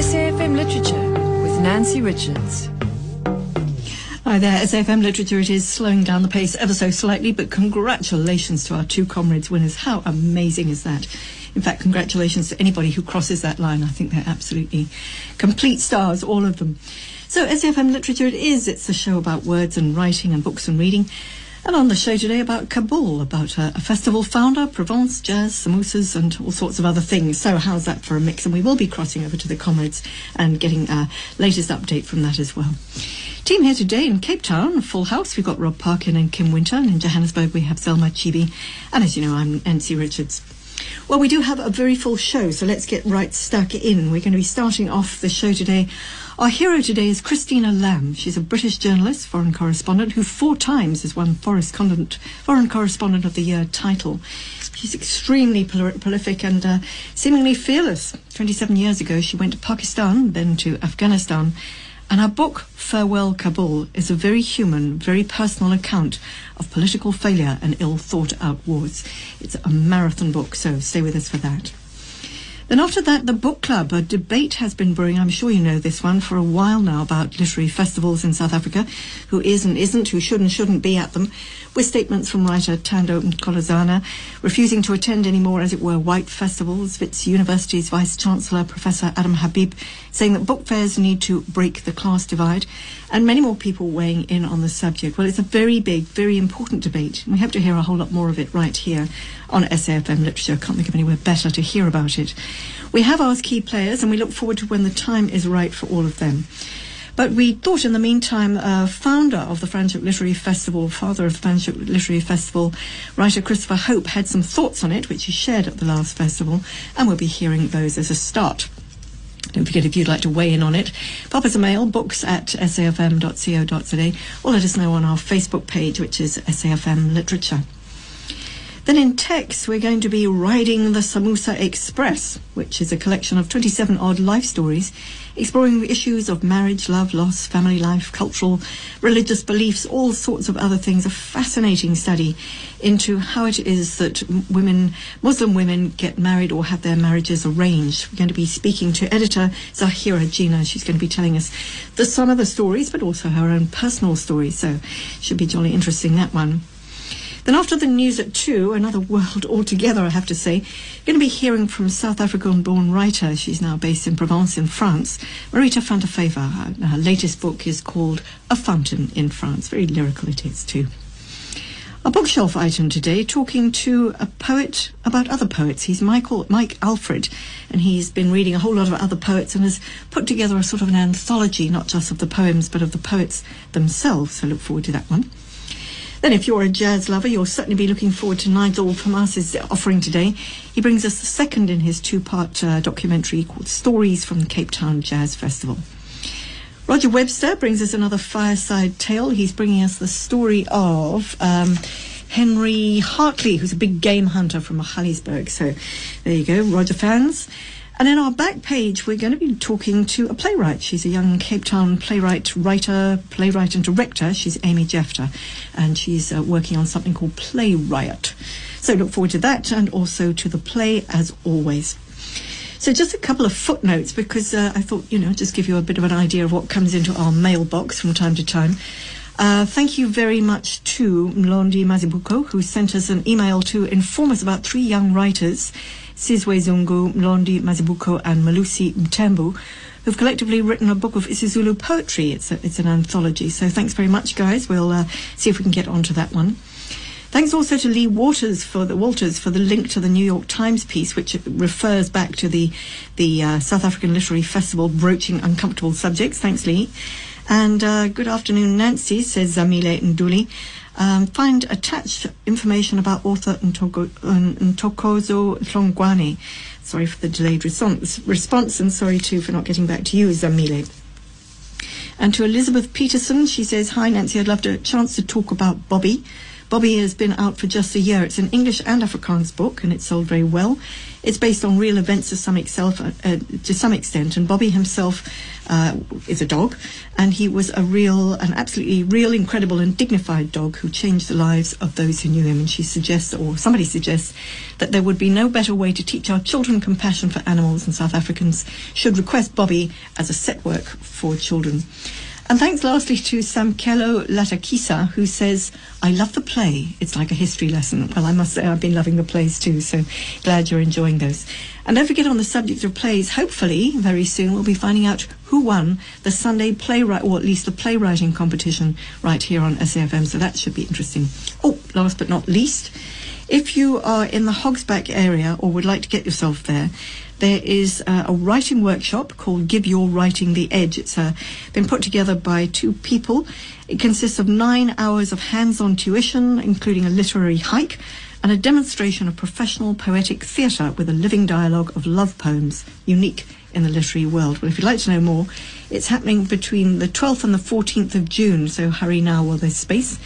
SAFM Literature with Nancy Richards. Hi there, SAFM Literature. It is slowing down the pace ever so slightly, but congratulations to our two comrades winners. How amazing is that? In fact, congratulations to anybody who crosses that line. I think they're absolutely complete stars, all of them. So, SAFM Literature it is. It's a show about words and writing and books and reading. And on the show today about Kabul, about a, a, festival founder, Provence, jazz, samosas, and all sorts of other things. So how's that for a mix? And we will be crossing over to the comrades and getting a latest update from that as well. Team here today in Cape Town, full house. We've got Rob Parkin and Kim Winter. And in Johannesburg, we have Selma Chibi. And as you know, I'm Nancy Richards. Well, we do have a very full show, so let's get right stuck in. We're going to be starting off the show today our hero today is Christina Lamb. She's a British journalist, foreign correspondent, who four times has won Foreign Correspondent of the Year title. She's extremely prolific and uh, seemingly fearless. 27 years ago, she went to Pakistan, then to Afghanistan. And her book, Farewell Kabul, is a very human, very personal account of political failure and ill thought out wars. It's a marathon book, so stay with us for that. Then after that, the book club. A debate has been brewing, I'm sure you know this one, for a while now about literary festivals in South Africa, who is and isn't, who should and shouldn't be at them, with statements from writer Thando Mgqolozana refusing to attend any more, as it were, white festivals, Wits University's Vice-Chancellor Professor Adam Habib saying that book fairs need to break the class divide, and many more people weighing in on the subject. Well, it's a very big, very important debate. And we hope to hear a whole lot more of it right here on SAFM Literature. I can't think of anywhere better to hear about it. We have asked key players, and we look forward to when the time is right for all of them. But we thought in the meantime, uh, founder of the Franschhoek Literary Festival, father of the Franschhoek Literary Festival, writer Christopher Hope had some thoughts on it, which he shared at the last festival, and we'll be hearing those as a start. Don't forget if you'd like to weigh in on it. Pop us a mail, books at safm.co.za, or let us know on our Facebook page, which is SAFM Literature. Then in text, we're going to be riding the Samosa Express, which is a collection of 27 odd life stories exploring the issues of marriage, love, loss, family life, cultural, religious beliefs, all sorts of other things. A fascinating study into how it is that women, Muslim women, get married or have their marriages arranged. We're going to be speaking to editor Zaheera Jina. She's going to be telling us the some of the stories, but also her own personal stories. So should be jolly interesting that one. Then after the news at two, another world altogether, I have to say, going to be hearing from South African-born writer. She's now based in Provence in France, Marita Vyver. Her, her latest book is called A Fountain in France. Very lyrical it is too. A bookshelf item today, talking to a poet about other poets. He's Michael Mike Alfred, and he's been reading a whole lot of other poets and has put together a sort of an anthology, not just of the poems, but of the poets themselves. So look forward to that one. Then, if you're a jazz lover, you'll certainly be looking forward to Nigel Vermaas's offering today. He brings us the second in his two-part uh, documentary called Stories from the Cape Town Jazz Festival. Roger Webster brings us another fireside tale. He's bringing us the story of um, Henry Hartley, who's a big game hunter from Magaliesburg. So there you go, Roger fans. And in our back page, we're going to be talking to a playwright. She's a young Cape Town playwright, writer, playwright, and director. She's Amy Jephta, and she's uh, working on something called Play Riot. So look forward to that, and also to the play as always. So just a couple of footnotes because uh, I thought, you know, just give you a bit of an idea of what comes into our mailbox from time to time. Uh, thank you very much to Mlondi Mazibuko, who sent us an email to inform us about three young writers Sizwe Zungu, Mlondi Mazibuko, and Malusi Mtembu, who've collectively written a book of isiZulu poetry. It's, a, it's an anthology. So thanks very much, guys. We'll uh, see if we can get onto that one. Thanks also to Lee Waters for the Walters for the link to the New York Times piece, which refers back to the the uh, South African Literary Festival broaching uncomfortable subjects. Thanks, Lee. And uh, good afternoon, Nancy, says Zamile Nduli. Um, find attached information about author Ntoko, Ntokozo Hlongwane. Sorry for the delayed response, response and sorry too for not getting back to you, Zamile. And to Elizabeth Peterson, she says, Hi Nancy, I'd love a chance to talk about Bobby. Bobby has been out for just a year. It's an English and Afrikaans book, and it's sold very well. It's based on real events to some, excel, uh, to some extent, and Bobby himself uh, is a dog, and he was a real, an absolutely real, incredible, and dignified dog who changed the lives of those who knew him. And she suggests, or somebody suggests, that there would be no better way to teach our children compassion for animals, and South Africans should request Bobby as a set work for children. And thanks lastly to Samkelo Latakisa, who says, I love the play. It's like a history lesson. Well, I must say I've been loving the plays too, so glad you're enjoying those. And don't forget on the subject of plays, hopefully very soon we'll be finding out who won the Sunday playwright, or at least the playwriting competition right here on SAFM, so that should be interesting. Oh, last but not least, if you are in the Hogsback area or would like to get yourself there, there is uh, a writing workshop called Give Your Writing the Edge. It's uh, been put together by two people. It consists of nine hours of hands-on tuition, including a literary hike, and a demonstration of professional poetic theatre with a living dialogue of love poems, unique in the literary world. Well, if you'd like to know more, it's happening between the 12th and the 14th of June, so hurry now while there's space.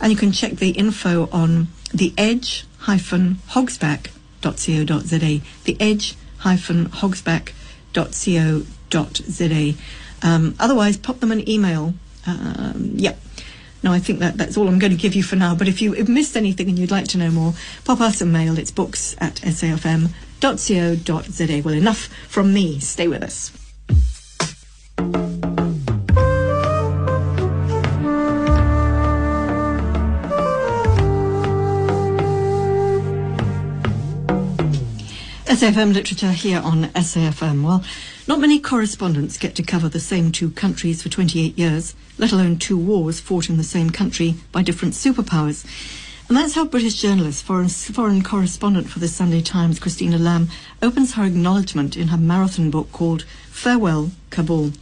And you can check the info on the edge-hogsback.co.za. The edge hogsback.co.za. Um, otherwise, pop them an email. Um, yep. No, I think that that's all I'm going to give you for now. But if you have missed anything and you'd like to know more, pop us a mail. It's books at safm.co.za. Well, enough from me. Stay with us. SAFM literature here on SAFM. Well, not many correspondents get to cover the same two countries for 28 years, let alone two wars fought in the same country by different superpowers. And that's how British journalist, foreign, foreign correspondent for the Sunday Times, Christina Lamb, opens her acknowledgement in her marathon book called Farewell, Kabul.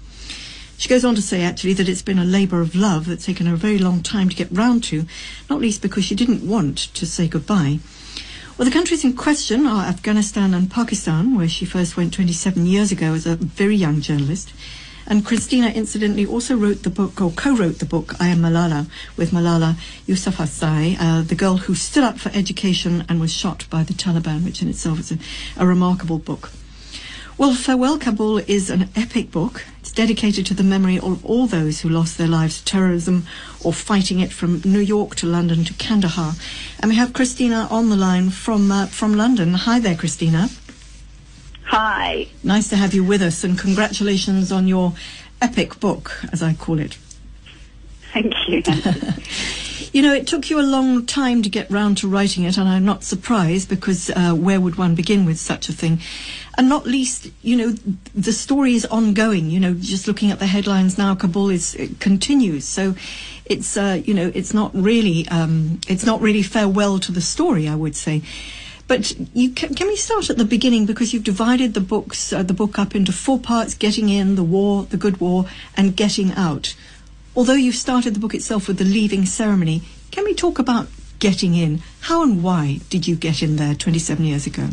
She goes on to say, actually, that it's been a labour of love that's taken her a very long time to get round to, not least because she didn't want to say goodbye. Well, the countries in question are Afghanistan and Pakistan, where she first went 27 years ago as a very young journalist. And Christina, incidentally, also wrote the book, or co-wrote the book, I Am Malala, with Malala Yousafzai, uh, the girl who stood up for education and was shot by the Taliban, which in itself is a, a remarkable book. Well, Farewell Kabul is an epic book. It's dedicated to the memory of all those who lost their lives to terrorism or fighting it from New York to London to Kandahar. And we have Christina on the line from uh, from London. Hi there, Christina. Hi. Nice to have you with us, and congratulations on your epic book, as I call it. Thank you. you know, it took you a long time to get round to writing it, and I'm not surprised because uh, where would one begin with such a thing? And not least, you know, the story is ongoing. You know, just looking at the headlines now, Kabul is continues. So it's uh, you know, it's not really um, it's not really farewell to the story, I would say. But you can, can we start at the beginning because you've divided the books uh, the book up into four parts: getting in, the war, the good war, and getting out although you've started the book itself with the leaving ceremony, can we talk about getting in? How and why did you get in there 27 years ago?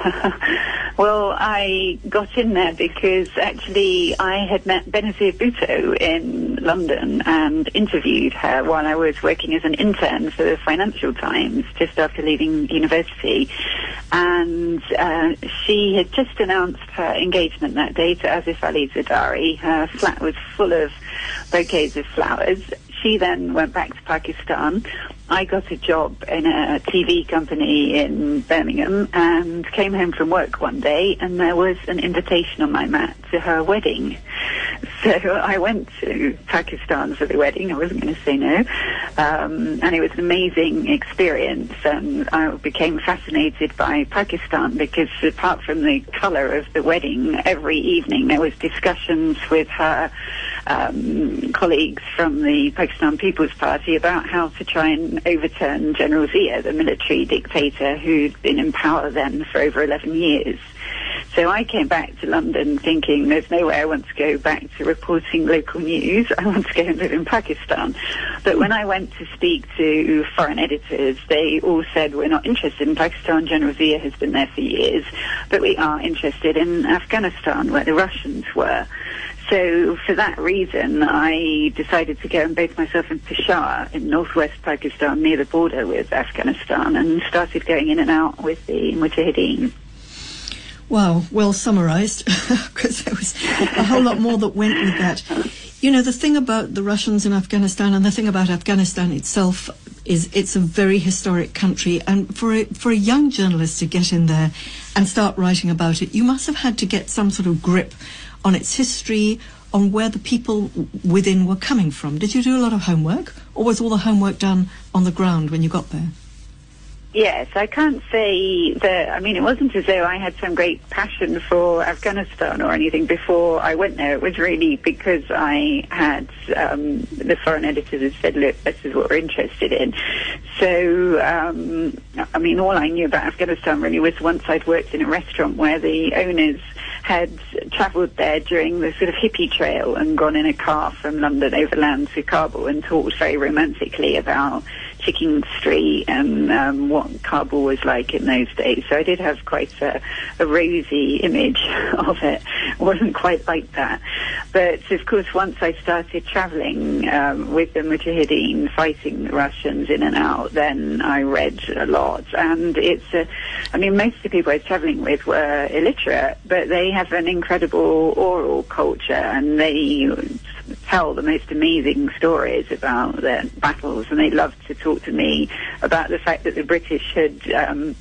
well, I got in there because actually I had met Benazir Bhutto in London and interviewed her while I was working as an intern for the Financial Times just after leaving university. And uh, she had just announced her engagement that day to Asif Ali Zardari. Her flat was full of bouquets of flowers. She then went back to Pakistan. I got a job in a TV company in Birmingham and came home from work one day and there was an invitation on my mat to her wedding. So I went to Pakistan for the wedding. I wasn't going to say no. Um, and it was an amazing experience. And I became fascinated by Pakistan because apart from the color of the wedding, every evening there was discussions with her um, colleagues from the Pakistan People's Party about how to try and overturn General Zia, the military dictator who'd been in power then for over 11 years. So I came back to London thinking there's no way I want to go back to reporting local news. I want to go and live in Pakistan. But when I went to speak to foreign editors, they all said we're not interested in Pakistan. General Zia has been there for years, but we are interested in Afghanistan where the Russians were. So for that reason, I decided to go and base myself in Peshawar in northwest Pakistan near the border with Afghanistan and started going in and out with the Mujahideen. Wow, well summarized, because there was a whole lot more that went with that. You know, the thing about the Russians in Afghanistan and the thing about Afghanistan itself is it's a very historic country. And for a, for a young journalist to get in there and start writing about it, you must have had to get some sort of grip on its history, on where the people within were coming from. Did you do a lot of homework, or was all the homework done on the ground when you got there? Yes, I can't say that. I mean, it wasn't as though I had some great passion for Afghanistan or anything before I went there. It was really because I had um, the foreign editors had said, "Look, this is what we're interested in." So, um, I mean, all I knew about Afghanistan really was once I'd worked in a restaurant where the owners had travelled there during the sort of hippie trail and gone in a car from London overland to Kabul and talked very romantically about Chicken Street and um, what Kabul was like in those days. So I did have quite a, a rosy image of it. It wasn't quite like that. But of course, once I started travelling um, with the Mujahideen, fighting the Russians in and out, then I read a lot. And it's, a, I mean, most of the people I was travelling with were illiterate, but they have an incredible oral culture and they tell the most amazing stories about their battles, and they loved to talk to me about the fact that the British had um,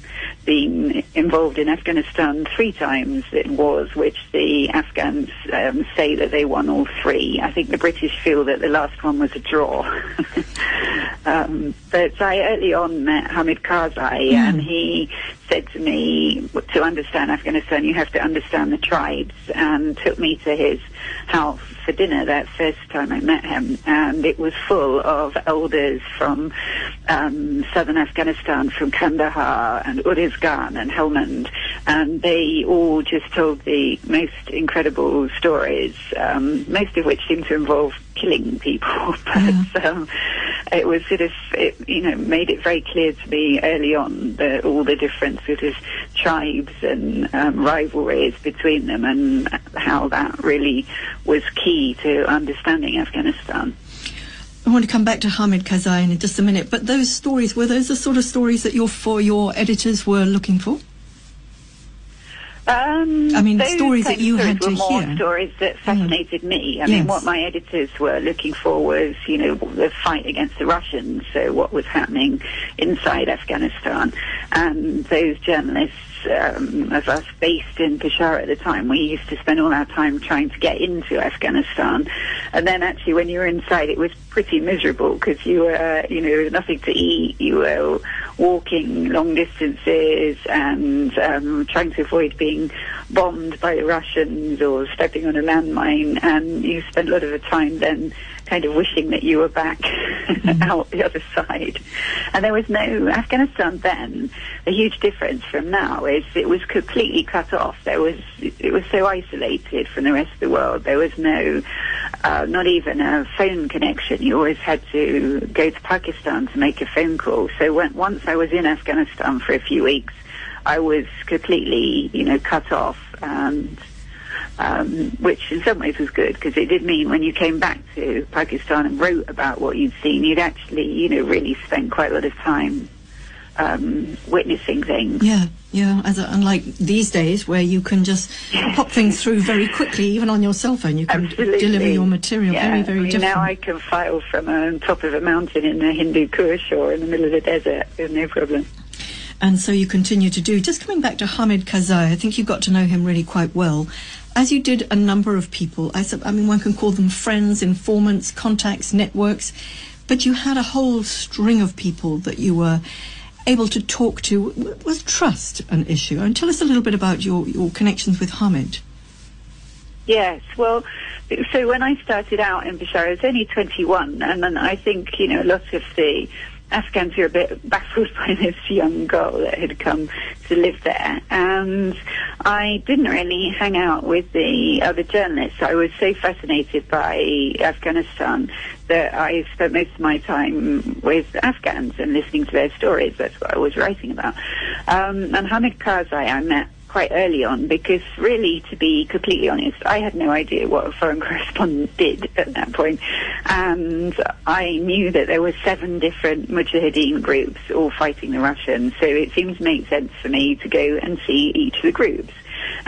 been involved in Afghanistan three times in wars, which the Afghans um, say that they won all three. I think the British feel that the last one was a draw. um, but I early on met Hamid Karzai, mm. and he said to me, to understand Afghanistan, you have to understand the tribes, and took me to his house for dinner that first time I met him, and it was full of elders from um, southern Afghanistan, from Kandahar and Uruzgan and Helmand, and they all just told the most incredible stories, um, most of which seemed to involve killing people, but um, it was sort of, it, you know, made it very clear to me early on the, all the different sort of tribes and um, rivalries between them and how that really was key to understanding Afghanistan. I want to come back to Hamid Karzai in just a minute, but those stories, were those the sort of stories that your, for your editors were looking for? Um, I mean, the stories that you had to more hear. stories that fascinated mm. me. I yes. mean, what my editors were looking for was, you know, the fight against the Russians. So what was happening inside Afghanistan, and those journalists um, of us based in Peshawar at the time, we used to spend all our time trying to get into Afghanistan. And then actually when you were inside, it was pretty miserable because you were, you know, there was nothing to eat. You were walking long distances and um, trying to avoid being bombed by the Russians or stepping on a landmine. And you spent a lot of the time then kind of wishing that you were back mm-hmm. out the other side. And there was no Afghanistan then. A huge difference from now is it was completely cut off. There was it was so isolated from the rest of the world. There was no, uh, not even a phone connection. You always had to go to Pakistan to make a phone call. So when, once I was in Afghanistan for a few weeks, I was completely, you know, cut off and um, which in some ways was good because it did mean when you came back to Pakistan and wrote about what you'd seen, you'd actually, you know, really spent quite a lot of time um, witnessing things. Yeah, yeah. As a, unlike these days, where you can just pop things through very quickly, even on your cell phone, you can Absolutely. deliver your material yeah. very, very I mean, different. Now I can file from on top of a mountain in the Hindu Kush or in the middle of the desert with no problem and so you continue to do. Just coming back to Hamid Karzai, I think you got to know him really quite well as you did a number of people, I, I mean, one can call them friends, informants, contacts, networks, but you had a whole string of people that you were able to talk to. Was trust an issue? And tell us a little bit about your, your connections with Hamid. Yes, well, so when I started out in Peshawar, I was only 21, and then I think, you know, a lot of the Afghans were a bit baffled by this young girl that had come to live there. And I didn't really hang out with the other journalists. I was so fascinated by Afghanistan that I spent most of my time with Afghans and listening to their stories. That's what I was writing about. Um, and Hamid Karzai I met quite early on because really, to be completely honest, I had no idea what a foreign correspondent did at that point. And I knew that there were seven different Mujahideen groups all fighting the Russians. So it seemed to make sense for me to go and see each of the groups.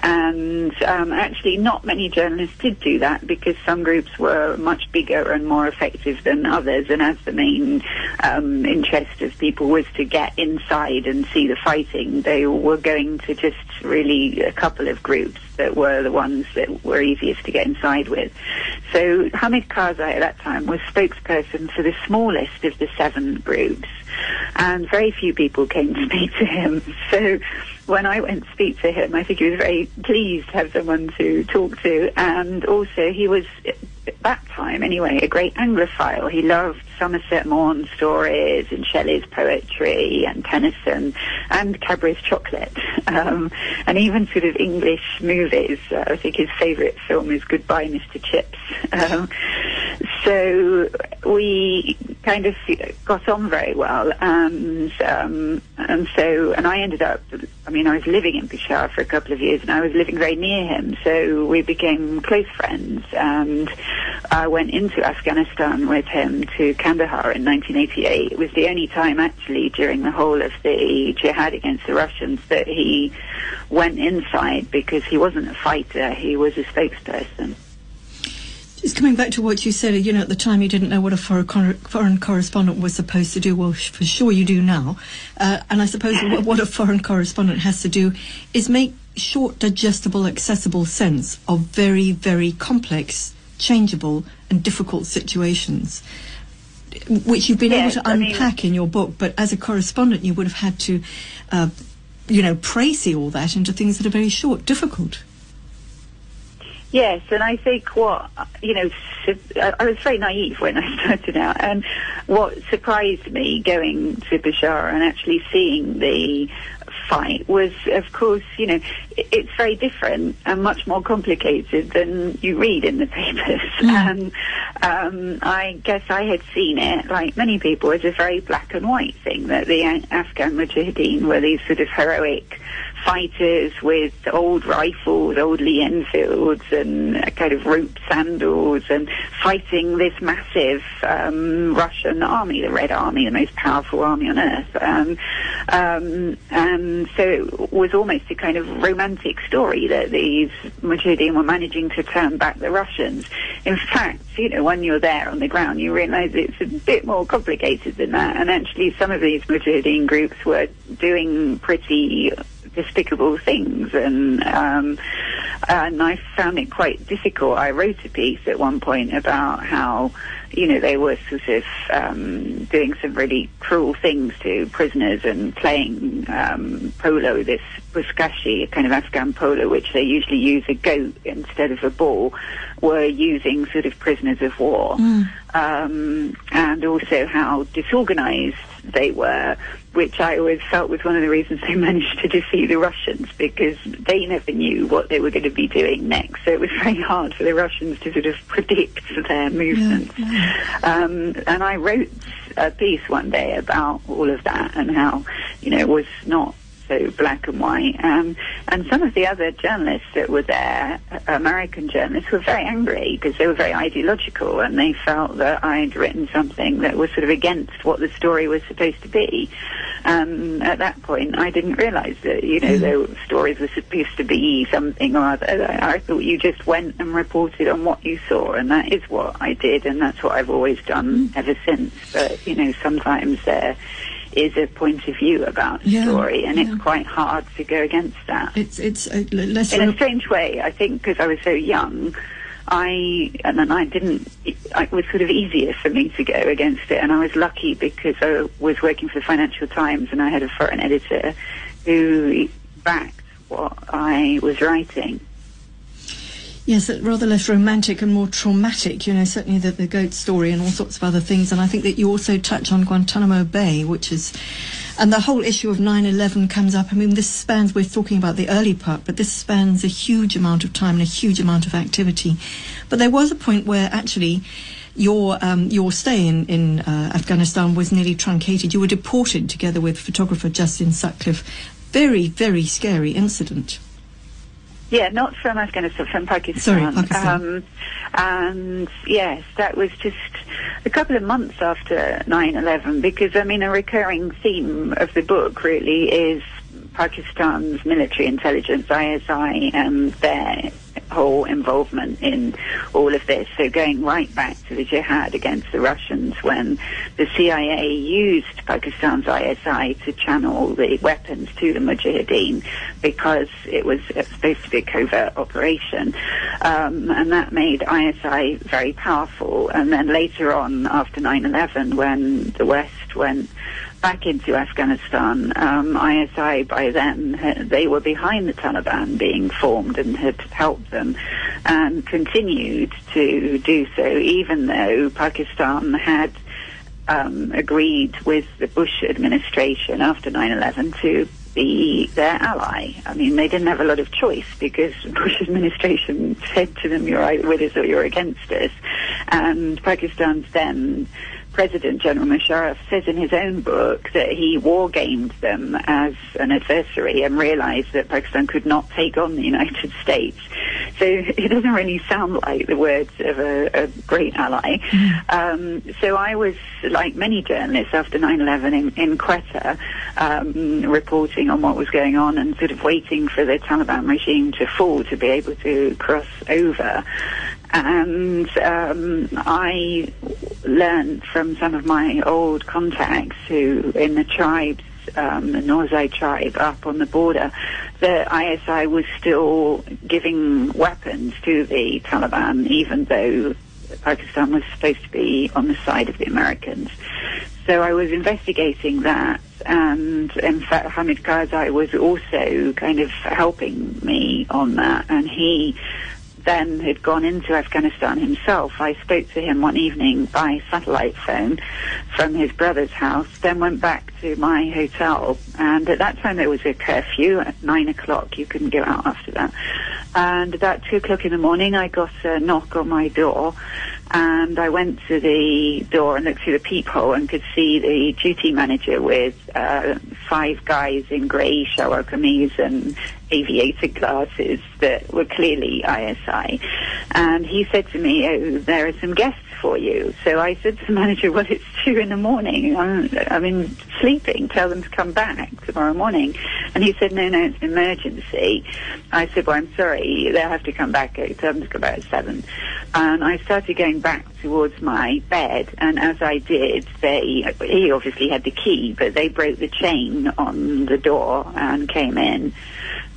And um, actually, not many journalists did do that because some groups were much bigger and more effective than others. And as the main um, interest of people was to get inside and see the fighting, they were going to just really a couple of groups that were the ones that were easiest to get inside with. So Hamid Karzai at that time was spokesperson for the smallest of the seven groups, and very few people came to speak to him. So when I went to speak to him, I think he was very pleased to have someone to talk to, and also he was at that time anyway a great Anglophile. He loved Somerset Maugham stories and Shelley's poetry and Tennyson and Cadbury's chocolate, um, and even sort of English movies. Uh, I think his favourite film is Goodbye, Mr. Chips. Um, so we kind of got on very well, and um, and so and I ended up. I mean, I was living in Peshawar for a couple of years, and I was living very near him, so we became close friends. And I went into Afghanistan with him to Kandahar in 1988. It was the only time, actually, during the whole of the jihad against the Russians that he went inside because he wasn't a fighter; he was a spokesperson. Just coming back to what you said, you know, at the time you didn't know what a foreign, correspondent was supposed to do. Well, for sure you do now. Uh, and I suppose what a foreign correspondent has to do is make short, digestible, accessible sense of very, very complex, changeable, and difficult situations, which you've been Yes, able to I mean- unpack in your book. But as a correspondent, you would have had to, uh, you know, précis all that into things that are very short, difficult. Yes, and I think what you know, I was very naive when I started out, and what surprised me going to Peshawar and actually seeing the fight was, of course, you know, it's very different and much more complicated than you read in the papers. And um, I guess I had seen it, like many people, as a very black and white thing that the Afghan Mujahideen were these sort of heroic fighters with old rifles, old Lee Enfields, and kind of rope sandals, and fighting this massive um, Russian army, the Red Army, the most powerful army on earth. Um, um, and so it was almost a kind of romantic story that these Mujahideen were managing to turn back the Russians. In fact, you know, when you're there on the ground, you realise it's a bit more complicated than that. And actually, some of these Mujahideen groups were doing pretty despicable things. And um, and I found it quite difficult. I wrote a piece at one point about how you know they were sort of um, doing some really cruel things to prisoners and playing um, polo, this buzkashi, a kind of Afghan polo, which they usually use a goat instead of a ball, were using sort of prisoners of war, um, and also how disorganized they were, which I always felt was one of the reasons they managed to defeat the Russians because they never knew what they were going to be doing next. So it was very hard for the Russians to sort of predict their movements. Um, and I wrote a piece one day about all of that and how, you know, it was not so black and white. Um, and some of the other journalists that were there, American journalists, were very angry because they were very ideological and they felt that I'd written something that was sort of against what the story was supposed to be. Um, at that point, I didn't realise that, you know, the stories were supposed to be something or other. I I thought you just went and reported on what you saw, and that is what I did, and that's what I've always done ever since. But, you know, sometimes there is a point of view about Yeah, story, and yeah. it's quite hard to go against that. It's it's uh, less. In a strange way, I think because I was so young, I and then I didn't. It was sort of easier for me to go against it, and I was lucky because I was working for the Financial Times, and I had a foreign editor who backed what I was writing. Yes, uh, rather less romantic and more traumatic. You know, certainly the, the goat story and all sorts of other things. And I think that you also touch on Guantanamo Bay, which is, and the whole issue of 9/11 comes up. I mean, this spans. We're talking about the early part, but this spans a huge amount of time and a huge amount of activity. But there was a point where actually. Your um, your stay in in uh, Afghanistan was nearly truncated. You were deported together with photographer Justin Sutcliffe. Very very scary incident. Yeah, not from Afghanistan, from Pakistan. Sorry, Pakistan. Um, and yes, that was just a couple of months after 9-11 because, I mean, a recurring theme of the book really is Pakistan's military intelligence, ISI, and their whole involvement in all of this. So going right back to the jihad against the Russians when the CIA used Pakistan's ISI to channel the weapons to the Mujahideen because it was supposed to be a covert operation. Um, and that made ISI very powerful. And then later on, after 9-11, when the West went back into Afghanistan, um, ISI by then, they were behind the Taliban being formed and had helped them and continued to do so, even though Pakistan had um, agreed with the Bush administration after 9-11 to be their ally. I mean, they didn't have a lot of choice because the Bush administration said to them, you're either with us or you're against us. And Pakistan's then President General Musharraf says in his own book that he war gamed them as an adversary and realized that Pakistan could not take on the United States. So it doesn't really sound like the words of a, a great ally. Um, so I was, like many journalists after 9-11 in, in Quetta, um, reporting on what was going on and sort of waiting for the Taliban regime to fall to be able to cross over and um, I learned from some of my old contacts who in the tribes, um, the Norzai tribe up on the border, that ISI was still giving weapons to the Taliban, even though Pakistan was supposed to be on the side of the Americans. So I was investigating that, and in fact, Hamid Karzai was also kind of helping me on that, and he then had gone into Afghanistan himself. I spoke to him one evening by satellite phone from his brother's house, then went back to my hotel. And at that time there was a curfew at nine o'clock. You couldn't go out after that. And about two o'clock in the morning, I got a knock on my door. And I went to the door and looked through the peephole and could see the duty manager with uh, five guys in grey shalwar kameez and aviator glasses that were clearly ISI. And he said to me, oh, there are some guests for you. So I said to the manager, well, it's two in the morning. I'm, I'm in sleeping. Tell them to come back tomorrow morning. And he said, no, no, it's an emergency. I said, well, I'm sorry. They'll have to come back. Tell them to come back at um, seven. And I started going back towards my bed. And as I did, they, he obviously had the key, but they broke the chain on the door and came in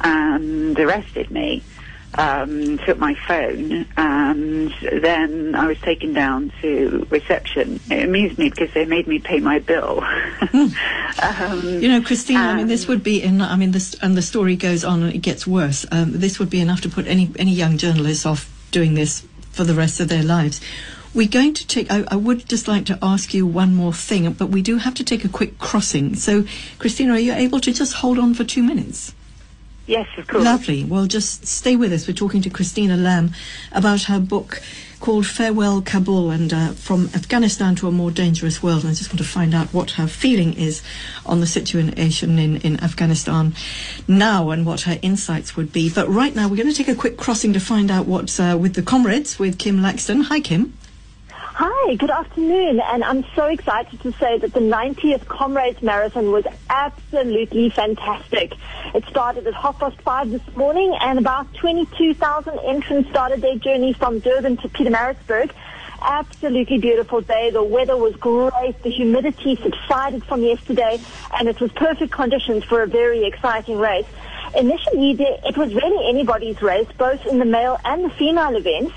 and arrested me. Um, took my phone, and then I was taken down to reception. It amused me because they made me pay my bill. um, You know, Christine, I mean, this would be, en- I mean, this, and the story goes on and it gets worse. Um, this would be enough to put any, any young journalist off doing this for the rest of their lives. We're going to take, I, I would just like to ask you one more thing, but we do have to take a quick crossing. So, Christina, are you able to just hold on for two minutes? Yes, of course. Lovely. Well, just stay with us. We're talking to Christina Lamb about her book called Farewell Kabul and uh, From Afghanistan to a More Dangerous World. And I just want to find out what her feeling is on the situation in, in Afghanistan now and what her insights would be. But right now, we're going to take a quick crossing to find out what's uh, with the comrades with Kim Laxton. Hi, Kim. Hi, good afternoon. And I'm so excited to say that the 90th Comrades Marathon was absolutely fantastic. It started at half past five this morning and about 22,000 entrants started their journey from Durban to Pietermaritzburg. Absolutely beautiful day. The weather was great. The humidity subsided from yesterday and it was perfect conditions for a very exciting race. Initially, it was really anybody's race, both in the male and the female events.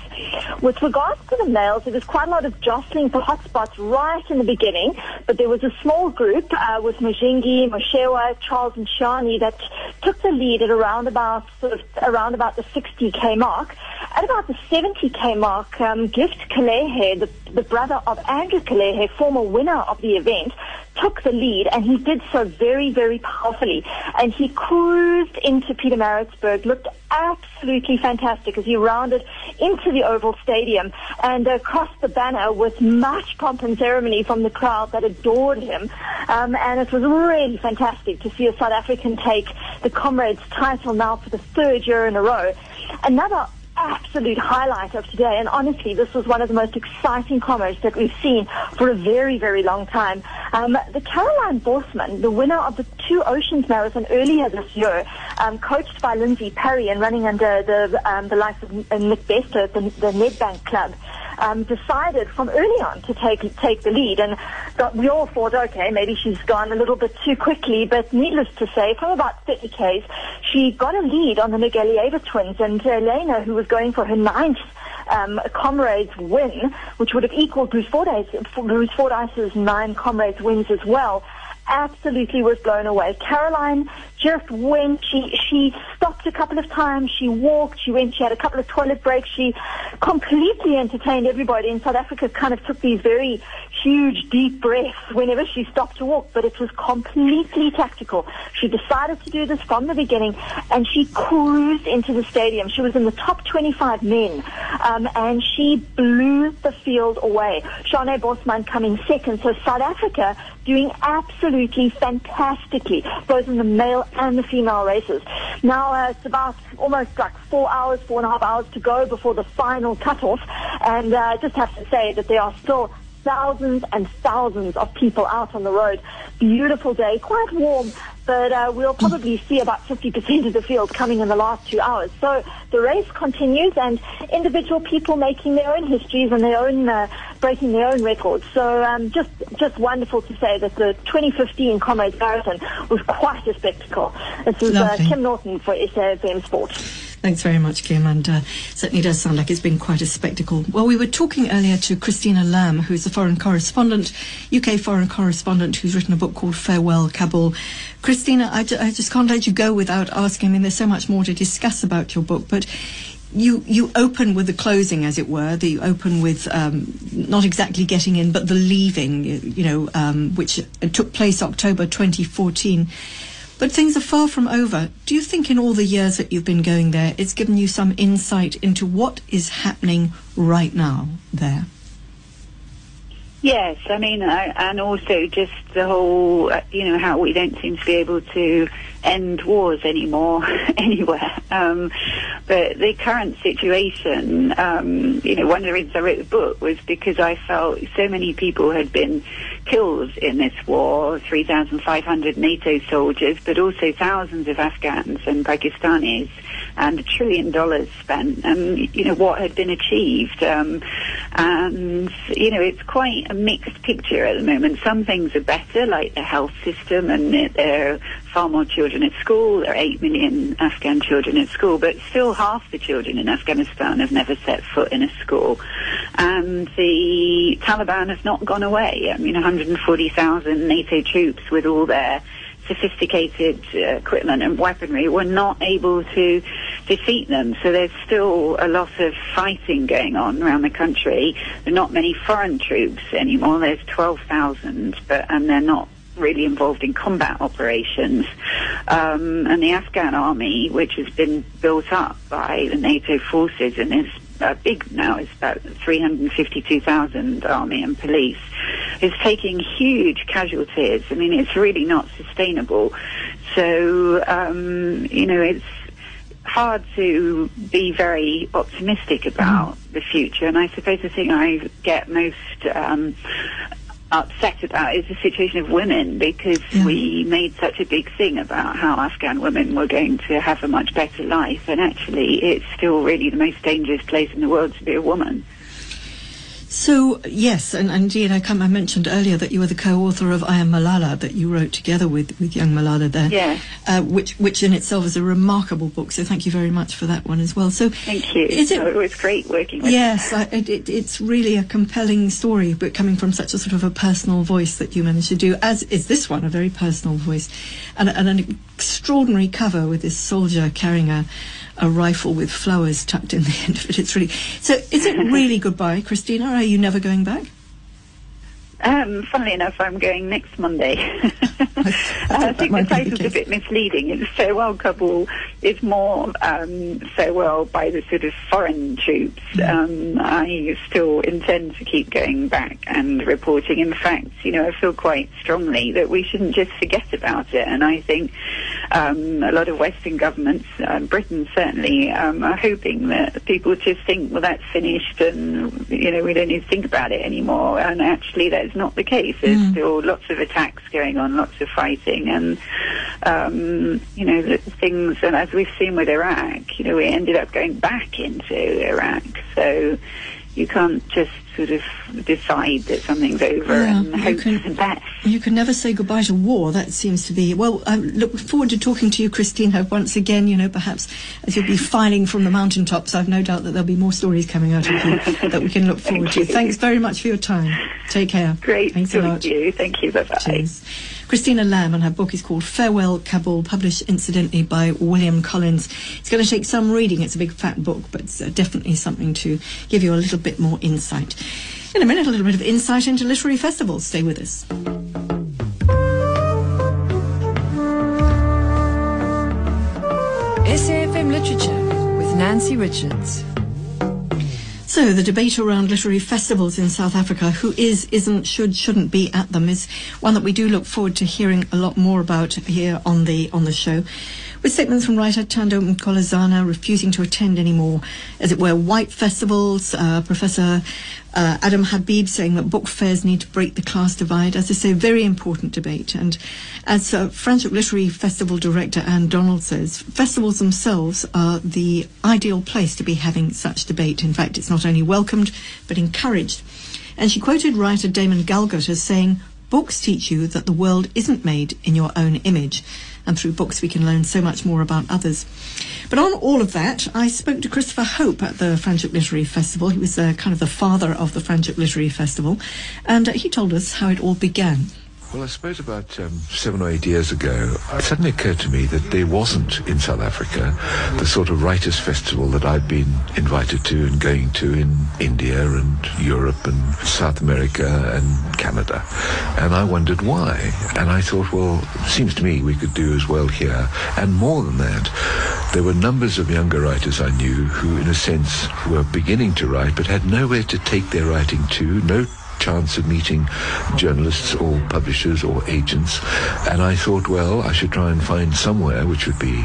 With regards to the males, there was quite a lot of jostling for hotspots right in the beginning, but there was a small group uh, with Mujingi, Moshewa, Charles and Shani that took the lead at around about sort of around about the 60k mark. At about the 70k mark, um, Gift Kelehe, the, the brother of Andrew Kelehe, former winner of the event, took the lead and he did so very, very powerfully. And he cruised into Pietermaritzburg, looked absolutely fantastic as he rounded into the Oval Stadium and uh, crossed the banner with much pomp and ceremony from the crowd that adored him. Um, and it was really fantastic to see a South African take the Comrades title now for the third year in a row. Another absolute highlight of today. And honestly, this was one of the most exciting commerce that we've seen for a very, very long time. Um, the Caroline Wöstmann, the winner of the Two Oceans Marathon earlier this year, um, coached by Lindsey Parry and running under the um, the likes of at the, the Nedbank Club um, decided from early on to take take the lead, and got, we all thought, okay, maybe she's gone a little bit too quickly. But needless to say, from about 30 k's, she got a lead on the Nurgalieva twins, and Elena, who was going for her ninth um, comrades win, which would have equaled Bruce Bruce Fordyce's nine comrades wins as well absolutely was blown away. Caroline just went. She she stopped a couple of times. She walked. She went. She had a couple of toilet breaks. She completely entertained everybody. In South Africa, kind of took these very huge, deep breaths whenever she stopped to walk. But it was completely tactical. She decided to do this from the beginning, and she cruised into the stadium. She was in the top 25 men, um, and she blew the field away. Charne Bosman coming second. So South Africa doing absolutely fantastically, both in the male and the female races. Now uh, it's about almost like four hours, four and a half hours to go before the final cutoff, and uh, I just have to say that there are still thousands and thousands of people out on the road. Beautiful day, quite warm, but uh, we'll probably see about 50% of the field coming in the last two hours. So the race continues and individual people making their own histories and their own, uh, breaking their own records. So um, just, just wonderful to say that the 2015 Comrades Marathon was quite a spectacle. This is uh, Kim Norton for SAFM Sport. Thanks very much, Kim, and uh, certainly does sound like it's been quite a spectacle. Well, we were talking earlier to Christina Lamb, who's a foreign correspondent, UK foreign correspondent, who's written a book called Farewell Kabul. Christina, I, ju- I just can't let you go without asking. I mean, there's so much more to discuss about your book, but you you open with the closing, as it were. The you open with um, not exactly getting in, but the leaving. You know, um, which took place October 2014. But things are far from over. Do you think in all the years that you've been going there, it's given you some insight into what is happening right now there? Yes, I mean, I, and also just the whole, uh, you know, how we don't seem to be able to end wars anymore anywhere. Um, but the current situation, um, you know, one of the reasons I wrote the book was because I felt so many people had been killed in this war, 3,500 NATO soldiers, but also thousands of Afghans and Pakistanis and a trillion dollars spent and, you know, what had been achieved. Um, and, you know, it's quite a mixed picture at the moment. Some things are better, like the health system, and there are far more children at school. There are 8 million Afghan children at school, but still half the children in Afghanistan have never set foot in a school. And the Taliban has not gone away. I mean, 140,000 NATO troops with all their sophisticated uh, equipment and weaponry were not able to defeat them. So there's still a lot of fighting going on around the country. There are not many foreign troops anymore. There's 12,000, but and they're not really involved in combat operations. Um, and the Afghan army, which has been built up by the NATO forces and is uh, big now, it's about 352,000 army and police, is taking huge casualties. I mean, it's really not sustainable. So, um, you know, it's hard to be very optimistic about the future. And I suppose the thing I get most um, upset about is the situation of women because yeah. we made such a big thing about how Afghan women were going to have a much better life, and actually, it's still really the most dangerous place in the world to be a woman. So yes, and, and indeed, I, come, I, mentioned earlier that you were the co-author of I Am Malala that you wrote together with, with young Malala there. Yeah. Uh, which which in itself is a remarkable book. So thank you very much for that one as well. So thank you. Is it, oh, it was great working with. Yes, I, it, it, it's really a compelling story, but coming from such a sort of a personal voice that you managed to do, as is this one, a very personal voice, and, and an extraordinary cover with this soldier carrying a a rifle with flowers tucked in the end of it. It's really so. Is it really goodbye, Christina? Are you never going back? Um, funnily enough, I'm going next Monday. I, think the title's a bit misleading. It's Farewell Kabul. It's more um, farewell by the sort of foreign troops. Um, I still intend to keep going back and reporting. In fact, you know, I feel quite strongly that we shouldn't just forget about it. And I think um, a lot of Western governments, uh, Britain certainly, um, are hoping that people just think, well, that's finished and, you know, we don't need to think about it anymore. And actually, that's not the case. There's mm. still lots of attacks going on, lots of fighting, and um, you know things. And as we've seen with Iraq, you know, we ended up going back into Iraq. So you can't just sort of decide that something's over yeah, and hope can, for the best. You can never say goodbye to war. That seems to be well. I look forward to talking to you, Christina, once again. You know, perhaps as you'll be filing from the mountaintops, I've no doubt that there'll be more stories coming out of you that we can look forward to. Thanks very much for your time. Take care. Great. Thanks a lot. You. Thank you. Bye bye. Christina Lamb, and her book is called Farewell Kabul, published incidentally by William Collins. It's going to take some reading. It's a big fat book, but it's uh, definitely something to give you a little bit more insight. In a minute, a little bit of insight into literary festivals. Stay with us. SAFM Literature with Nancy Richards. So the debate around literary festivals in South Africa, who is, isn't, should, shouldn't be at them, is one that we do look forward to hearing a lot more about here on the on the show. With statements from writer Thando Mgqolozana refusing to attend any more, as it were, white festivals, uh, Professor uh, Adam Habib saying that book fairs need to break the class divide. As I say, very important debate. And as uh, Franschhoek Literary Festival director Anne Donald says, festivals themselves are the ideal place to be having such debate. In fact, it's not only welcomed, but encouraged. And she quoted writer Damon Galgut as saying, Books teach you that the world isn't made in your own image and through books we can learn so much more about others. But on all of that, I spoke to Christopher Hope at the Franschhoek Literary Festival. He was uh, kind of the father of the Franschhoek Literary Festival, and uh, he told us how it all began. Well, I suppose about um, seven or eight years ago, it suddenly occurred to me that there wasn't in South Africa the sort of writers' festival that I'd been invited to and going to in India and Europe and South America and Canada. And I wondered why. And I thought, well, seems to me we could do as well here. And more than that, there were numbers of younger writers I knew who, in a sense, were beginning to write but had nowhere to take their writing to, no chance of meeting journalists or publishers or agents. And I thought, well, I should try and find somewhere which would be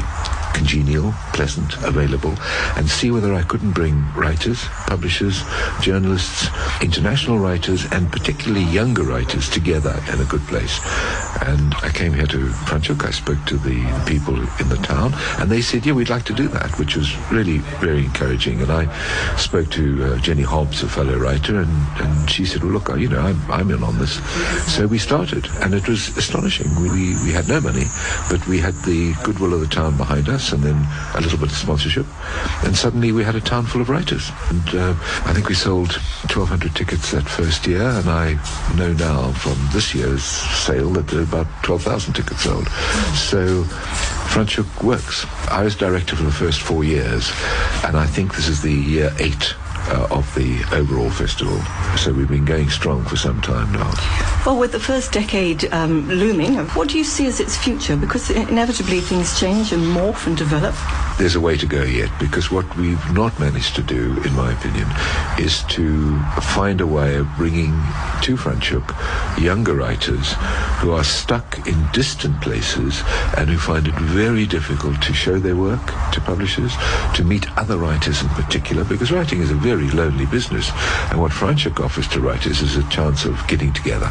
congenial, pleasant, available, and see whether I couldn't bring writers, publishers, journalists, international writers, and particularly younger writers together in a good place. And I came here to Franschhoek. I spoke to the, people in the town, and they said, yeah, we'd like to do that, which was really very encouraging. And I spoke to uh, Jenny Hobbs, a fellow writer, and, and she said, well, look, you know, I'm, I'm in on this. So we started, and it was astonishing. We, we had no money, but we had the goodwill of the town behind us, and then a little bit of sponsorship. And suddenly we had a town full of writers. And uh, I think we sold 1,200 tickets that first year, and I know now from this year's sale that there are about 12,000 tickets sold. So Franschhoek works. I was director for the first four years, and I think this is the year eight uh, of the overall festival. So we've been going strong for some time now. Well, with the first decade um, looming, what do you see as its future? Because inevitably things change and morph and develop. There's a way to go yet because what we've not managed to do, in my opinion, is to find a way of bringing to Franschhoek younger writers who are stuck in distant places and who find it very difficult to show their work to publishers, to meet other writers in particular, because writing is a very very lonely business. And what Franschhoek offers to writers is a chance of getting together,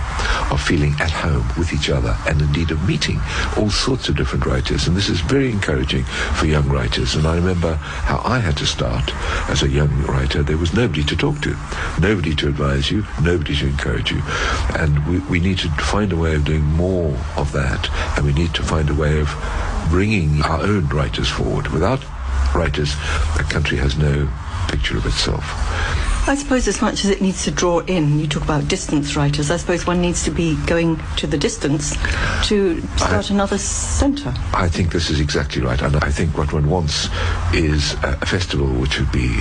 of feeling at home with each other, and indeed of meeting all sorts of different writers. And this is very encouraging for young writers. And I remember how I had to start as a young writer. There was nobody to talk to, nobody to advise you, nobody to encourage you. And we, we need to find a way of doing more of that. And we need to find a way of bringing our own writers forward. Without writers, a country has no picture of itself. I suppose as much as it needs to draw in, you talk about distance writers, I suppose one needs to be going to the distance to start I, another centre. I think this is exactly right. And I think what one wants is a, a festival which would be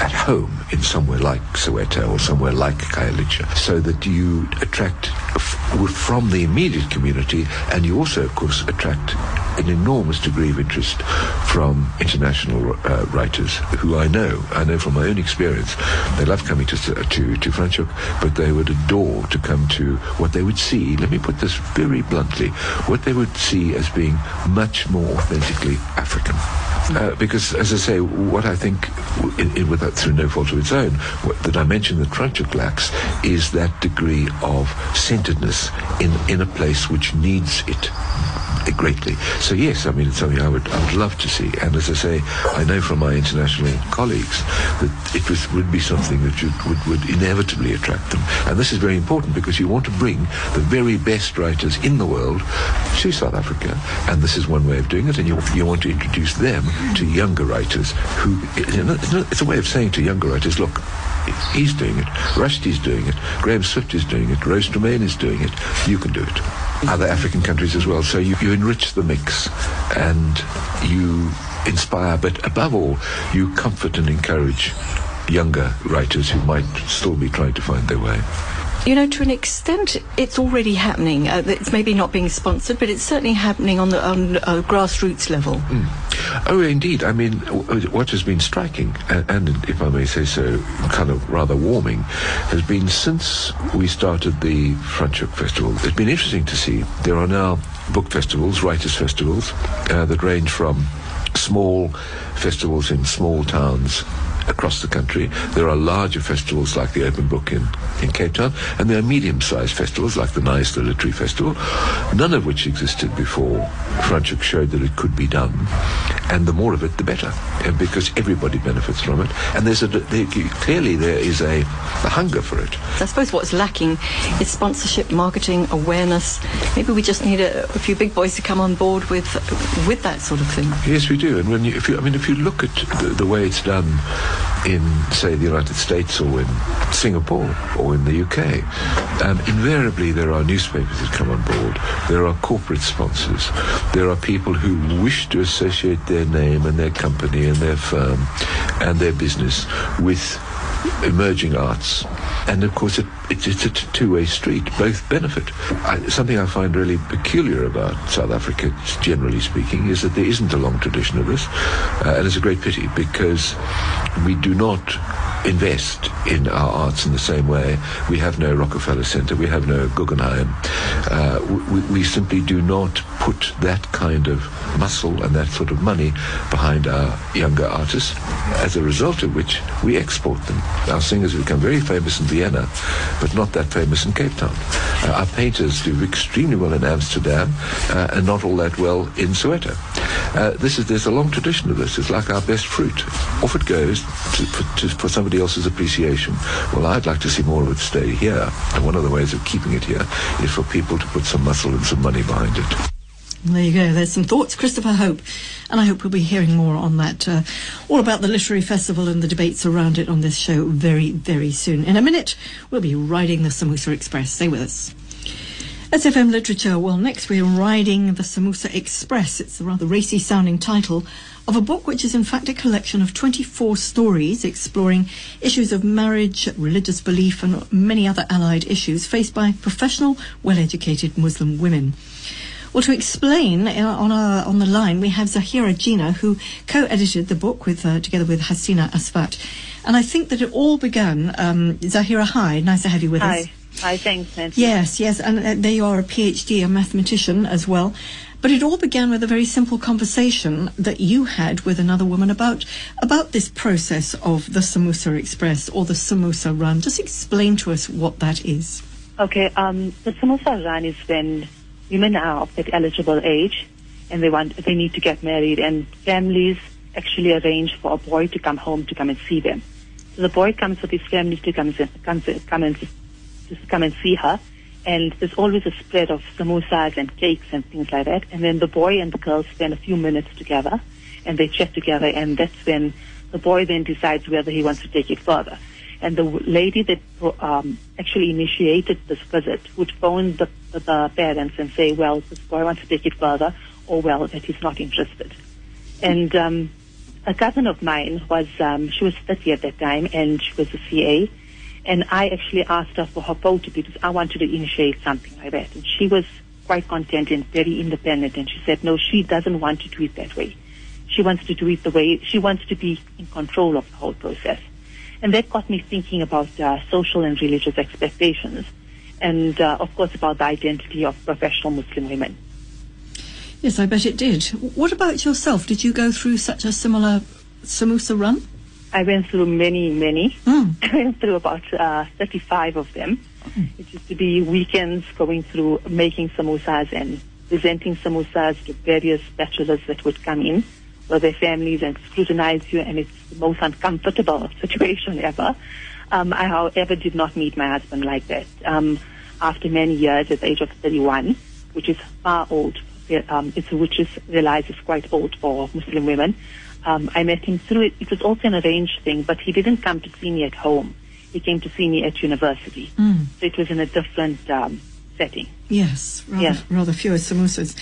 at home in somewhere like Soweto or somewhere like Khayelitsha, so that you attract f- from the immediate community and you also, of course, attract an enormous degree of interest from international uh, writers who I know. I know from my own experience. They love coming to to to Franschhoek, but they would adore to come to what they would see. Let me put this very bluntly: what they would see as being much more authentically African. Uh, because, as I say, what I think, in, in, without through no fault of its own, what, the dimension that Franschhoek lacks is that degree of centeredness in in a place which needs it greatly. So yes, I mean it's something I would I would love to see. And as I say, I know from my international colleagues that it was, would be something that you, would, would inevitably attract them. And this is very important because you want to bring the very best writers in the world to South Africa, and this is one way of doing it. And you you want to introduce them to younger writers who you know, it's a way of saying to younger writers, look, he's doing it. Rushdie's doing it. Graham Swift is doing it. Rose Tremain is doing it. You can do it other African countries as well. So you, you enrich the mix and you inspire, but above all, you comfort and encourage younger writers who might still be trying to find their way. You know, to an extent, it's already happening. Uh, it's maybe not being sponsored, but it's certainly happening on the on a grassroots level. Mm. Oh, indeed. I mean, what has been striking, and, and, if I may say so, kind of rather warming, has been since we started the Franschhoek Festival. It's been interesting to see there are now book festivals, writers' festivals, uh, that range from small festivals in small towns across the country. There are larger festivals like the Open Book in, in Cape Town, and there are medium-sized festivals like the Knysna Literary Festival, none of which existed before Franschhoek showed that it could be done. And the more of it, the better, because everybody benefits from it. And there's a there, clearly there is a, a hunger for it. I suppose what's lacking is sponsorship, marketing, awareness. Maybe we just need a, a few big boys to come on board with with that sort of thing. Yes, we do. And when you, if you, I mean, if you look at the, the way it's done in, say, the United States or in Singapore or in the UK, um, invariably there are newspapers that come on board. There are corporate sponsors. There are people who wish to associate their name and their company and their firm and their business with emerging arts. And of course, it, it, it's a two-way street. Both benefit. I, something I find really peculiar about South Africa, generally speaking, is that there isn't a long tradition of this. Uh, and it's a great pity because we do not invest in our arts in the same way. We have no Rockefeller Center, we have no Guggenheim. Uh, we, we, simply do not put that kind of muscle and that sort of money behind our younger artists, as a result of which we export them. Our singers become very famous in Vienna, but not that famous in Cape Town. Uh, our painters do extremely well in Amsterdam uh, and not all that well in Soweto. Uh, this is there's a long tradition of this. It's like our best fruit. Off it goes to, for, to, for somebody else's appreciation. Well, I'd like to see more of it stay here, and one of the ways of keeping it here is for people to put some muscle and some money behind it. There you go. There's some thoughts, Christopher Hope. And I hope we'll be hearing more on that, uh, all about the Literary Festival and the debates around it on this show very, very soon. In a minute, we'll be riding the Samosa Express. Stay with us. SFM Literature. Well, next we're riding the Samosa Express. It's a rather racy sounding title of a book which is in fact a collection of 24 stories exploring issues of marriage, religious belief, and many other allied issues faced by professional, well educated Muslim women. Well, to explain uh, on our, on the line, we have Zaheera Jina, who co-edited the book with uh, together with Hasina Asvat, and I think that it all began. Um, Zahira, hi, nice to have you with hi. us. Hi, Hi, thanks, Nancy. Yes, yes, and uh, there you are, a PhD, a mathematician as well. But it all began with a very simple conversation that you had with another woman about about this process of the Samosa Express or the Samosa Run. Just explain to us what that is. Okay, um, the Samosa Run is when women are of that eligible age and they want they need to get married, and families actually arrange for a boy to come home to come and see them. So the boy comes with his family to come, come, come and just come and see her. And there's always a spread of samosas and cakes and things like that. And then the boy and the girl spend a few minutes together and they chat together. And that's when the boy then decides whether he wants to take it further. And the lady that um, actually initiated this visit would phone the, the parents and say, well, this boy wants to take it further, or well, that he's not interested. And um, a cousin of mine was, um, she was 30 at that time, and she was a CA. And I actually asked her for her photo because I wanted to initiate something like that. And she was quite content and very independent. And she said, no, she doesn't want to do it that way. She wants to do it the way, she wants to be in control of the whole process. And that got me thinking about uh, social and religious expectations. And, uh, of course, about the identity of professional Muslim women. Yes, I bet it did. What about yourself? Did you go through such a similar samosa run? I went through many, many. Mm. I went through about uh, 35 of them. It used to be weekends going through making samosas and presenting samosas to various bachelors that would come in with their families and scrutinize you, and it's the most uncomfortable situation ever. Um, I, however, did not meet my husband like that. Um, after many years, at the age of 31, which is far old, um, it's, which is realized is quite old for Muslim women. Um, I met him through it. It was also an arranged thing, but he didn't come to see me at home. He came to see me at university. Mm. So it was in a different um, setting. Yes, rather, Yeah. rather fewer samosas.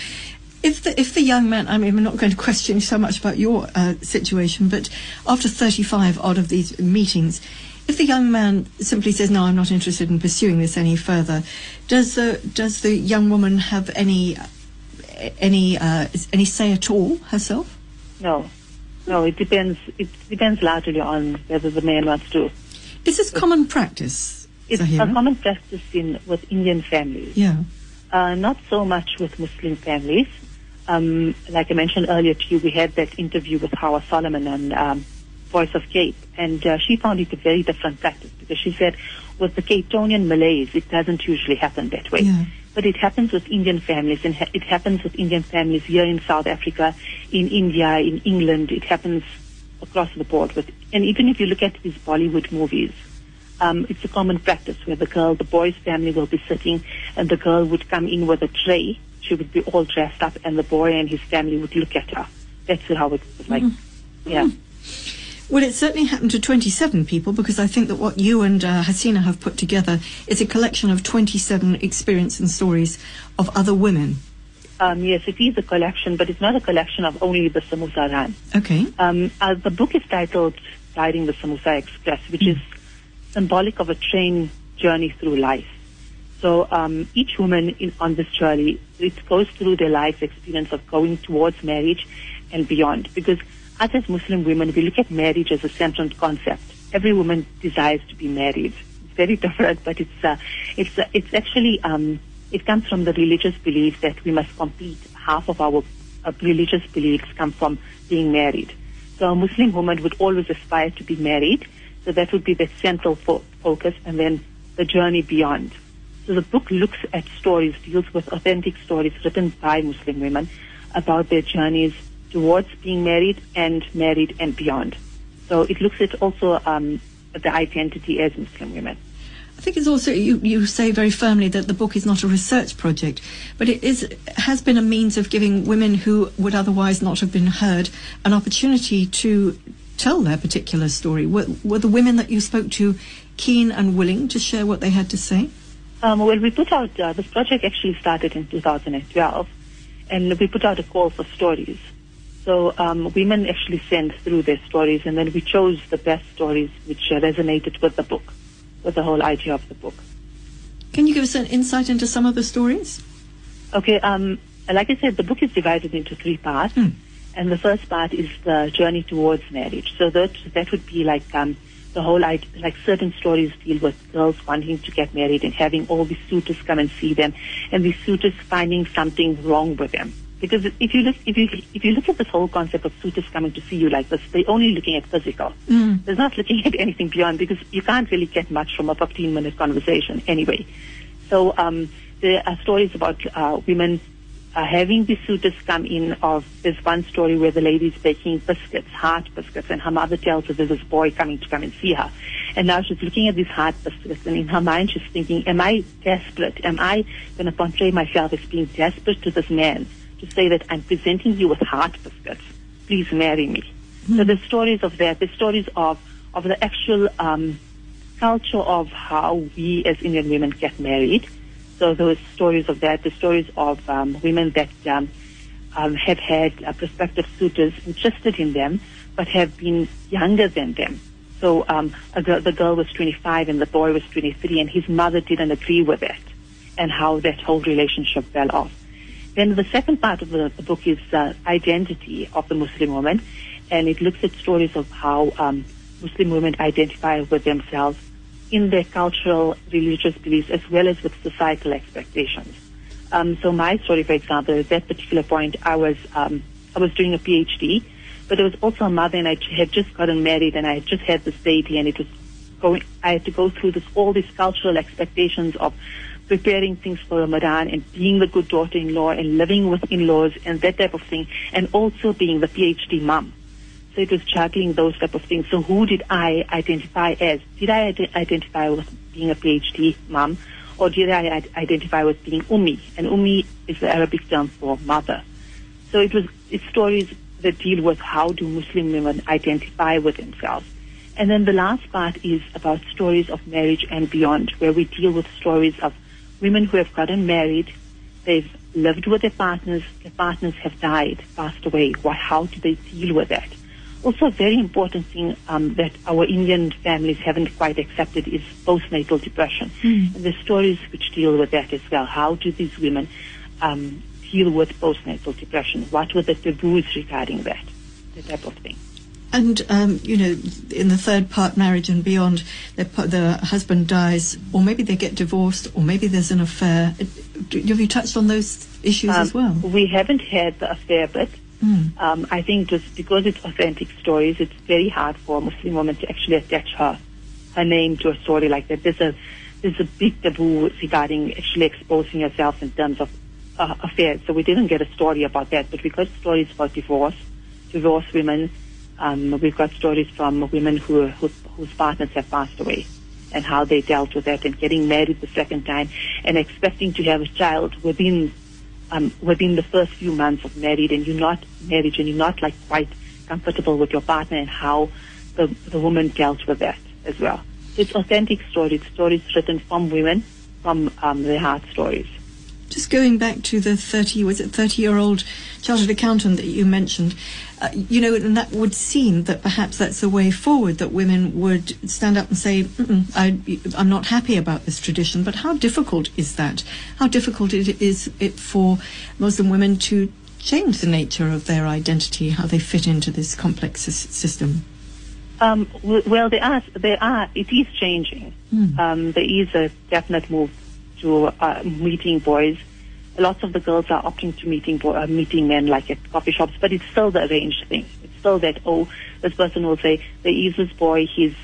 If the if the young man, I mean, I'm not going to question you so much about your uh, situation, but after 35 odd of these meetings, if the young man simply says, "No, I'm not interested in pursuing this any further," does the does the young woman have any any uh, any say at all herself? No, no, it depends. It depends largely on whether the man wants to. Is this common practice? It's Zaheera? a common practice in with Indian families. Yeah. Uh, not so much with Muslim families. Um, like I mentioned earlier to you, we had that interview with Hawa Solomon on um, Voice of Cape, and uh, she found it a very different practice because she said with the Cape Townian Malays, it doesn't usually happen that way. Yeah. But it happens with Indian families, and ha- it happens with Indian families here in South Africa, in India, in England. It happens across the board. With, and even if you look at these Bollywood movies, um, it's a common practice where the girl, the boy's family will be sitting, and the girl would come in with a tray. She would be all dressed up, and the boy and his family would look at her. That's how it was like. Yeah. Well, it certainly happened to 27 people because I think that what you and uh, Hasina have put together is a collection of 27 experience and stories of other women. Um, yes, it is a collection, but it's not a collection of only the Samosa Run. Okay. Um, uh, the book is titled Riding the Samosa Express, which is symbolic of a train journey through life. So um, each woman in, on this journey, it goes through their life experience of going towards marriage and beyond. Because us as Muslim women, we look at marriage as a central concept. Every woman desires to be married. It's very different, but it's uh, it's uh, it's actually um, it comes from the religious belief that we must complete half of our uh, religious beliefs come from being married. So a Muslim woman would always aspire to be married. So that would be the central fo- focus, and then the journey beyond. So the book looks at stories, deals with authentic stories written by Muslim women about their journeys towards being married and married and beyond. So it looks at also um, the identity as Muslim women. I think it's also you, you say very firmly that the book is not a research project, but it is has been a means of giving women who would otherwise not have been heard an opportunity to tell their particular story. Were, were the women that you spoke to keen and willing to share what they had to say? Um, well, we put out, uh, this project actually started in 2012, and we put out a call for stories. So um, women actually sent through their stories, and then we chose the best stories which resonated with the book, with the whole idea of the book. Can you give us an insight into some of the stories? Okay, um, like I said, the book is divided into three parts, Hmm. and the first part is the journey towards marriage. So that that would be like um, the whole idea, like certain stories deal with girls wanting to get married and having all these suitors come and see them, and these suitors finding something wrong with them. Because if you look, if you if you look at this whole concept of suitors coming to see you like this, they're only looking at physical. Mm. They're not looking at anything beyond because you can't really get much from a 15 minute conversation anyway. So um, there are stories about uh, women uh, having the suitors come in. Of there's one story where the lady's baking biscuits, heart biscuits, and her mother tells her there's this boy coming to come and see her, and now she's looking at these heart biscuits, and in her mind she's thinking, "Am I desperate? Am I going to portray myself as being desperate to this man to say that I'm presenting you with heart biscuits? Please marry me." So the stories of that. the stories of of the actual. Um, culture of how we as Indian women get married. So those stories of that, the stories of um, women that um, um, have had uh, prospective suitors interested in them, but have been younger than them. So um, girl, the girl was 25 and the boy was 23, and his mother didn't agree with it, and how that whole relationship fell off. Then the second part of the, the book is uh, identity of the Muslim woman, and it looks at stories of how um, Muslim women identify with themselves in their cultural, religious beliefs, as well as with societal expectations. Um, so my story, for example, at that particular point, I was um, I was doing a PhD, but I was also a mother, and I had just gotten married, and I had just had this baby, and it was going. I had to go through this all these cultural expectations of preparing things for Ramadan and being the good daughter-in-law and living with in-laws and that type of thing, and also being the PhD mom. So it was juggling those type of things. So who did I identify as? Did I identify with being a PhD mom, or did I identify with being Ummi? And Ummi is the Arabic term for mother. So it was it's stories that deal with how do Muslim women identify with themselves. And then the last part is about stories of marriage and beyond, where we deal with stories of women who have gotten married, they've lived with their partners, their partners have died, passed away. Why, how do they deal with that? Also, a very important thing um, that our Indian families haven't quite accepted is postnatal depression. Mm. And the stories which deal with that as well. How do these women um, deal with postnatal depression? What were the taboos regarding that? That type of thing. And um, you know, in the third part, marriage and beyond, the, the husband dies, or maybe they get divorced, or maybe there's an affair. Have you touched on those issues um, as well? We haven't had the affair bit. Mm. Um, I think just because it's authentic stories, it's very hard for a Muslim woman to actually attach her her name to a story like that. There's a there's a big taboo regarding actually exposing yourself in terms of uh, affairs. So we didn't get a story about that, but we got stories about divorce, divorced women. Um, we've got stories from women who, who whose partners have passed away and how they dealt with that and getting married the second time and expecting to have a child within um, within the first few months of married and you're not married and you're not like quite comfortable with your partner and how the, the woman dealt with that as well. It's authentic stories, stories written from women, from um, their heart stories. Just going back to the 30, was it 30 year old chartered accountant that you mentioned, uh, you know, and that would seem that perhaps that's a way forward that women would stand up and say, I, am not happy about this tradition. But how difficult is that? How difficult it is it for Muslim women to change the nature of their identity, how they fit into this complex system? Um, well, there are, there are, it is changing. Mm. Um, there is a definite move to uh, meeting boys. Lots of the girls are opting to meeting uh, meeting men like at coffee shops, but it's still the arranged thing. It's still that oh, this person will say there is this boy, he's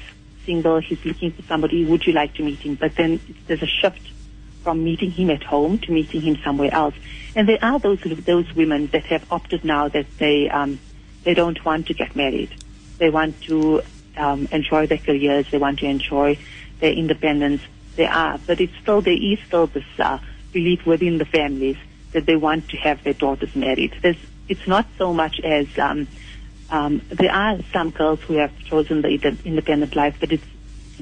single, he's looking for somebody. Would you like to meet him? But then there's a shift from meeting him at home to meeting him somewhere else. And there are those those women that have opted now that they um, they don't want to get married. They want to um, enjoy their careers. They want to enjoy their independence they are, but it's still there is still this uh, belief within the families that they want to have their daughters married. There's, it's not so much as um, um, there are some girls who have chosen the independent life, but it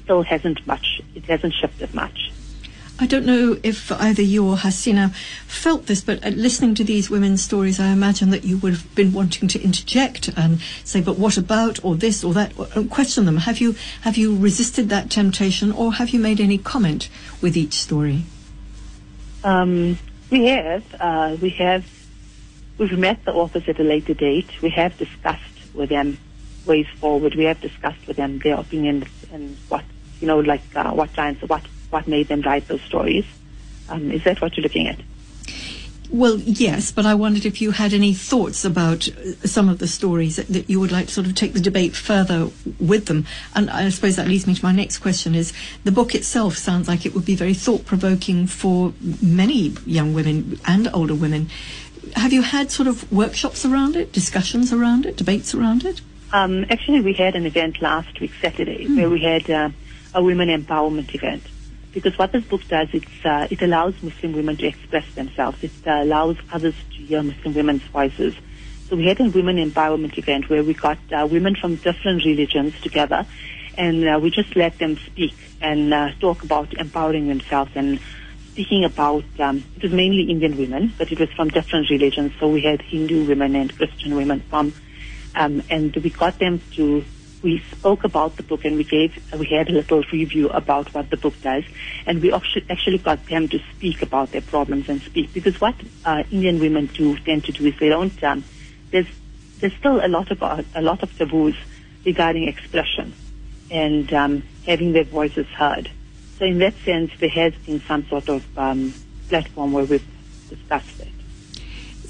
still hasn't much. It hasn't shifted much. I don't know if either you or Hasina felt this, but uh, listening to these women's stories, I imagine that you would have been wanting to interject and say, "But what about?" or this or that, or question them. Have you have you resisted that temptation, or have you made any comment with each story? Um, we have. Uh, we have. We've met the authors at a later date. We have discussed with them ways forward. We have discussed with them their opinions and what you know, like uh, what lines, what what made them write those stories. Um, is that what you're looking at? Well, yes, but I wondered if you had any thoughts about uh, some of the stories that, that, you would like to sort of take the debate further with them. And I suppose that leads me to my next question is the book itself sounds like it would be very thought provoking for many young women and older women. Have you had sort of workshops around it, discussions around it, debates around it? Um, actually, we had an event last week, Saturday, mm. where we had uh, a women empowerment event because what this book does, it's, uh, it allows Muslim women to express themselves. It uh, allows others to hear Muslim women's voices. So we had a women empowerment event where we got uh, women from different religions together and uh, we just let them speak and uh, talk about empowering themselves and speaking about. Um, it was mainly Indian women, but it was from different religions. So we had Hindu women and Christian women from, um, and we got them to. We spoke about the book and we gave, we had a little review about what the book does, and we actually got them to speak about their problems and speak because what uh, Indian women do tend to do is they don't. Um, there's there's still a lot of uh, a lot of taboos regarding expression and um, having their voices heard. So in that sense, there has been some sort of um, platform where we've discussed it.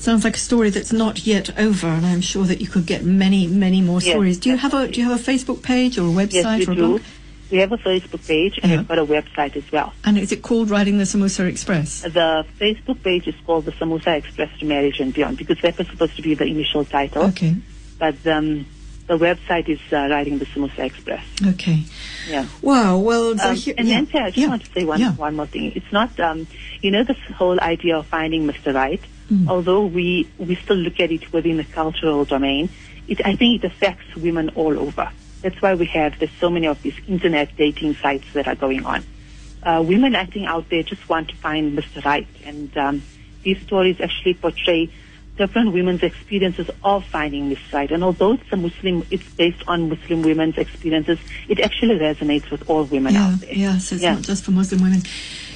Sounds like a story that's not yet over, and I'm sure that you could get many, many more Yes, stories. Do you have a. Do you have a Facebook page or a website Yes, or we a blog? do. We have a Facebook page and we've got a website as well. And is it called Riding the Samosa Express? The Facebook page is called the Samosa Express to Marriage and Beyond because that was supposed to be the initial title. Okay, But um, the website is uh, Riding the Samosa Express. okay. Yeah. Wow. Well, Um, Zahir- and yeah, Nancy, I just yeah, want to say one, yeah. one more thing. It's not, um, you know, this whole idea of finding Mr. Right, Mm. although we, we still look at it within the cultural domain, it, I think it affects women all over. That's why we have, there's so many of these internet dating sites that are going on. Uh, women, I think, out there just want to find Mr. Right. And um, these stories actually portray different women's experiences of finding Mr. Right. And although it's a Muslim, it's based on Muslim women's experiences, it actually resonates with all women Yeah, out there. yeah, so it's Yeah. not just for Muslim women.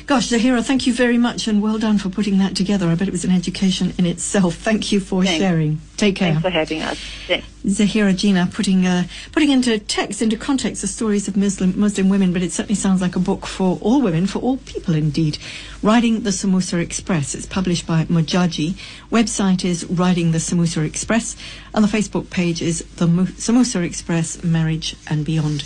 Gosh, Zaheera, thank you very much and well done for putting that together. I bet it was an education in itself. Thank you for Thanks. sharing. Take care. Thanks for having us. Thanks. Zaheera Jina putting uh, putting into text, into context, the stories of Muslim Muslim women, but it certainly sounds like a book for all women, for all people indeed. Riding the Samosa Express. It's published by Modjaji. Website is Riding the Samosa Express, and the Facebook page is the Mo- Samosa Express Marriage and Beyond.